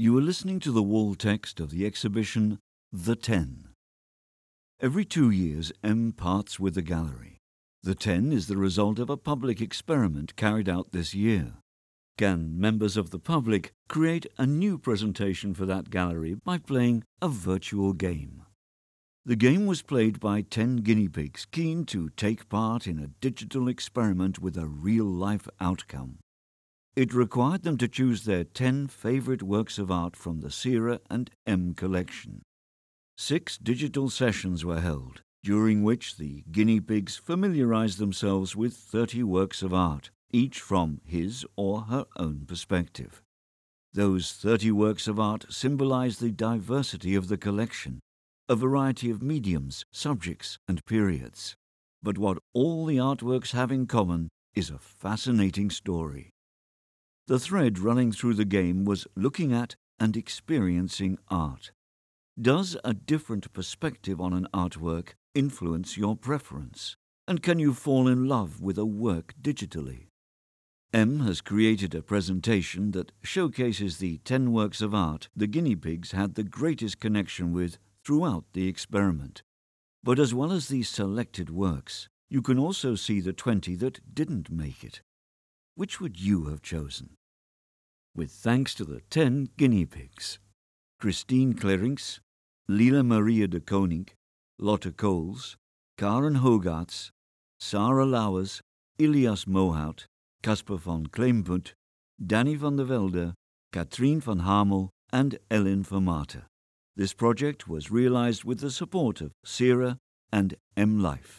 You are listening to the wall text of the exhibition The Ten. Every two years, M parts with the gallery. The Ten is the result of a public experiment carried out this year. Can members of the public create a new presentation for that gallery by playing a virtual game? The game was played by 10 guinea pigs keen to take part in a digital experiment with a real life outcome. It required them to choose their 10 favorite works of art from the Cera and M collection. Six digital sessions were held, during which the guinea pigs familiarized themselves with 30 works of art, each from his or her own perspective. Those 30 works of art symbolize the diversity of the collection, a variety of mediums, subjects, and periods. But what all the artworks have in common is a fascinating story. The thread running through the game was looking at and experiencing art. Does a different perspective on an artwork influence your preference? And can you fall in love with a work digitally? M has created a presentation that showcases the 10 works of art the guinea pigs had the greatest connection with throughout the experiment. But as well as these selected works, you can also see the 20 that didn't make it. Which would you have chosen? With thanks to the 10 guinea pigs Christine Clerinks, Lila Maria de Koning, Lotte Coles, Karen Hogarts, Sarah Lauwers, Ilias Mohout, Casper van Kleemput, Danny van der Velde, Katrien van Hamel, and Ellen Vermater. This project was realized with the support of Cera and M Life.